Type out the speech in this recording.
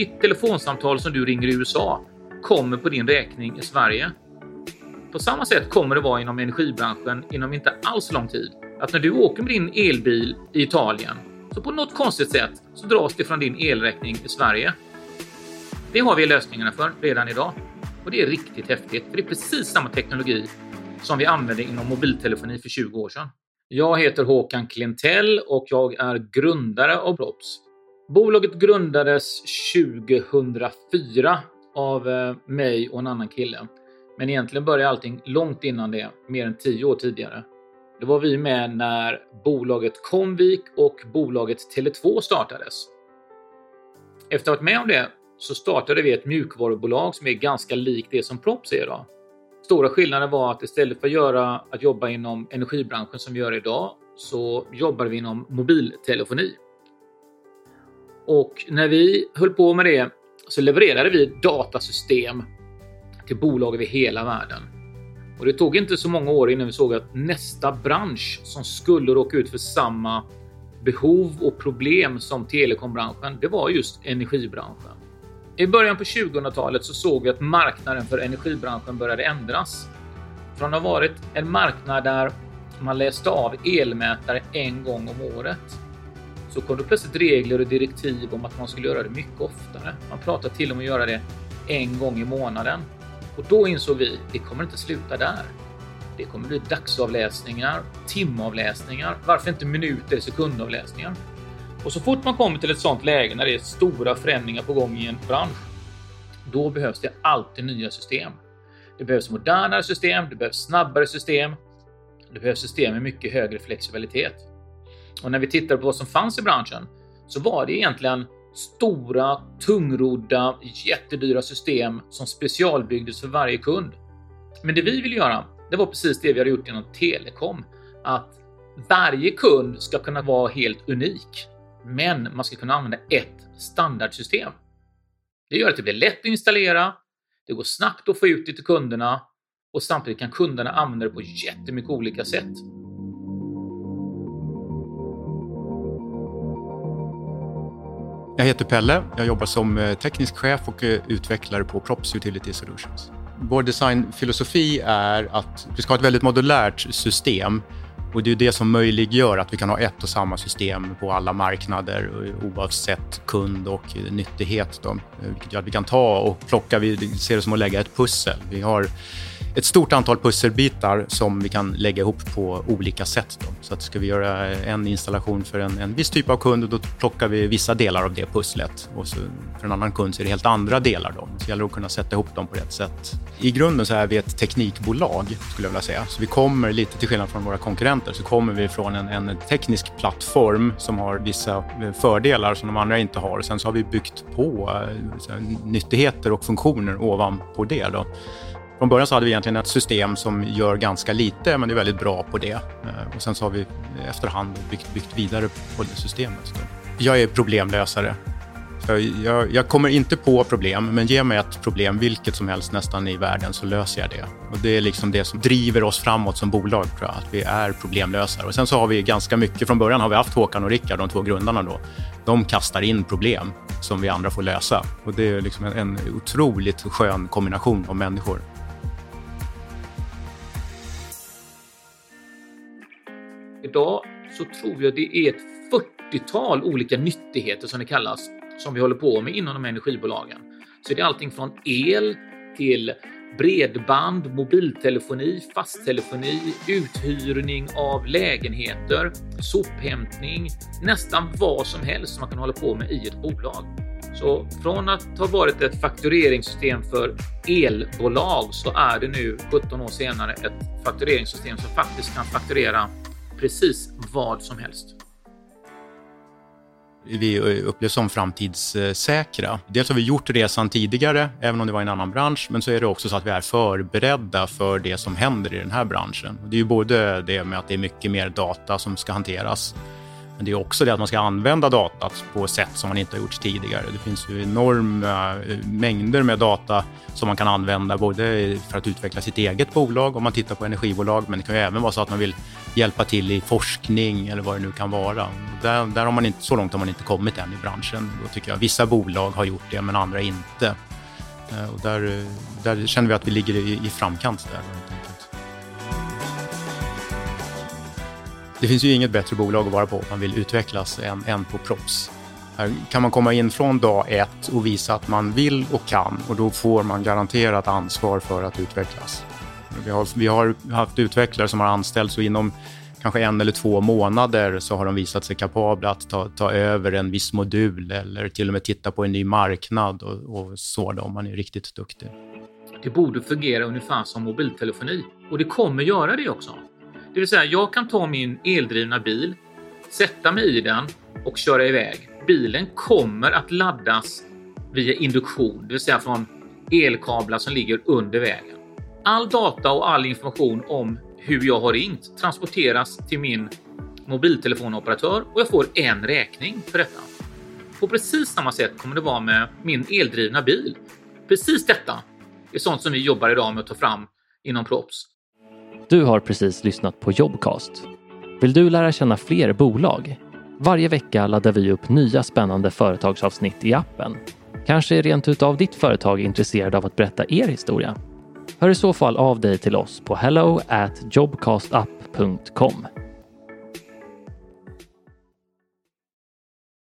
ditt telefonsamtal som du ringer i USA kommer på din räkning i Sverige. På samma sätt kommer det vara inom energibranschen inom inte alls lång tid. Att när du åker med din elbil i Italien så på något konstigt sätt så dras det från din elräkning i Sverige. Det har vi lösningarna för redan idag. Och det är riktigt häftigt, för det är precis samma teknologi som vi använde inom mobiltelefoni för 20 år sedan. Jag heter Håkan Klintell och jag är grundare av Props. Bolaget grundades 2004 av eh, mig och en annan kille. Men egentligen började allting långt innan det, mer än 10 år tidigare. Då var vi med när bolaget Comvik och bolaget Tele2 startades. Efter att ha varit med om det så startade vi ett mjukvarubolag som är ganska likt det som Props är idag. Stora skillnaden var att istället för att, göra, att jobba inom energibranschen som vi gör idag så jobbar vi inom mobiltelefoni. Och när vi höll på med det så levererade vi datasystem till bolag över hela världen. Och det tog inte så många år innan vi såg att nästa bransch som skulle råka ut för samma behov och problem som telekombranschen, det var just energibranschen. I början på 2000-talet så såg vi att marknaden för energibranschen började ändras. Från att ha varit en marknad där man läste av elmätare en gång om året så kom det plötsligt regler och direktiv om att man skulle göra det mycket oftare. Man pratade till om att göra det en gång i månaden. Och då insåg vi, det kommer inte sluta där. Det kommer bli dagsavläsningar, timavläsningar, varför inte minuter, sekundavläsningar? Och så fort man kommer till ett sånt läge när det är stora förändringar på gång i en bransch, då behövs det alltid nya system. Det behövs modernare system, det behövs snabbare system, det behövs system med mycket högre flexibilitet. Och när vi tittar på vad som fanns i branschen så var det egentligen stora, tungrodda, jättedyra system som specialbyggdes för varje kund. Men det vi vill göra, det var precis det vi hade gjort inom telekom. Att varje kund ska kunna vara helt unik. Men man ska kunna använda ett standardsystem. Det gör att det blir lätt att installera, det går snabbt att få ut det till kunderna och samtidigt kan kunderna använda det på jättemycket olika sätt. Jag heter Pelle. Jag jobbar som eh, teknisk chef och eh, utvecklare på Props Utility Solutions. Vår designfilosofi är att vi ska ha ett väldigt modulärt system och det är det som möjliggör att vi kan ha ett och samma system på alla marknader eh, oavsett kund och nyttighet. Då. Vilket gör att vi kan ta och plocka, vi ser det som att lägga ett pussel. Vi har ett stort antal pusselbitar som vi kan lägga ihop på olika sätt. Då. Så att ska vi göra en installation för en, en viss typ av kund, då plockar vi vissa delar av det pusslet. Och så för en annan kund så är det helt andra delar. Då. Så det gäller att kunna sätta ihop dem på rätt sätt. I grunden så är vi ett teknikbolag, skulle jag vilja säga. Så vi kommer, lite till skillnad från våra konkurrenter, så kommer vi från en, en teknisk plattform som har vissa eh, fördelar som de andra inte har. Sen så har vi byggt på eh, så här, nyttigheter och funktioner ovanpå det. Då. Från början så hade vi egentligen ett system som gör ganska lite, men det är väldigt bra på det. Eh, och sen så har vi efterhand byggt, byggt vidare på det systemet. Jag är problemlösare. Jag, jag, jag, kommer inte på problem, men ge mig ett problem, vilket som helst nästan i världen, så löser jag det. Och Det är liksom det som driver oss framåt som bolag, tror jag, att vi är problemlösare. Och sen så har vi ganska mycket, från början har vi haft Håkan och Rickard, de två grundarna då. De kastar in problem som vi andra får lösa. Och Det är liksom en, en otroligt skön kombination av människor. Idag så tror jag det är ett 40-tal olika nyttigheter som det kallas som vi håller på med inom de här energibolagen. Så det är allting från el till bredband, mobiltelefoni, fasttelefoni, uthyrning av lägenheter, sophämtning, nästan vad som helst som man kan hålla på med i ett bolag. Så från att ha varit ett faktureringssystem för elbolag så är det nu 17 år senare ett faktureringssystem som faktiskt kan fakturera precis vad som helst. Vi upplevs som framtidssäkra. Dels har vi gjort resan tidigare, även om det var i en annan bransch, men så är det också så att vi är förberedda för det som händer i den här branschen. Det är ju både det med att det är mycket mer data som ska hanteras, men det är också det att man ska använda datat på sätt som man inte har gjort tidigare. Det finns ju enorma eh, mängder med data som man kan använda både för att utveckla sitt eget bolag om man tittar på energibolag, men det kan ju även vara så att man vill hjälpa till i forskning eller vad det nu kan vara. Där, där har man inte, så långt har man inte kommit än i branschen. Då tycker jag vissa bolag har gjort det, men andra inte. Eh, och där, eh, där känner vi att vi ligger i, i framkant där. Det finns ju inget bättre bolag att vara på om man vill utvecklas än, än på Props. Här kan man komma in från dag ett och visa att man vill och kan och då får man garanterat ansvar för att utvecklas. Vi har, vi har haft utvecklare som har anställts och inom kanske en eller två månader så har de visat sig kapabla att ta, ta över en viss modul eller till och med titta på en ny marknad och, och sådär om man är riktigt duktig. Det borde fungera ungefär som mobiltelefoni och det kommer göra det också. Det vill säga, jag kan ta min eldrivna bil, sätta mig i den och köra iväg. Bilen kommer att laddas via induktion, det vill säga från elkablar som ligger under vägen. All data och all information om hur jag har ringt transporteras till min mobiltelefonoperatör och jag får en räkning för detta. På precis samma sätt kommer det vara med min eldrivna bil. Precis detta är sånt som vi jobbar idag med att ta fram inom Props. Du har precis lyssnat på Jobcast. Vill du lära känna fler bolag? Varje vecka laddar vi upp nya spännande företagsavsnitt i appen. Kanske är rent utav ditt företag intresserad av att berätta er historia? Hör i så fall av dig till oss på hello at jobcastapp.com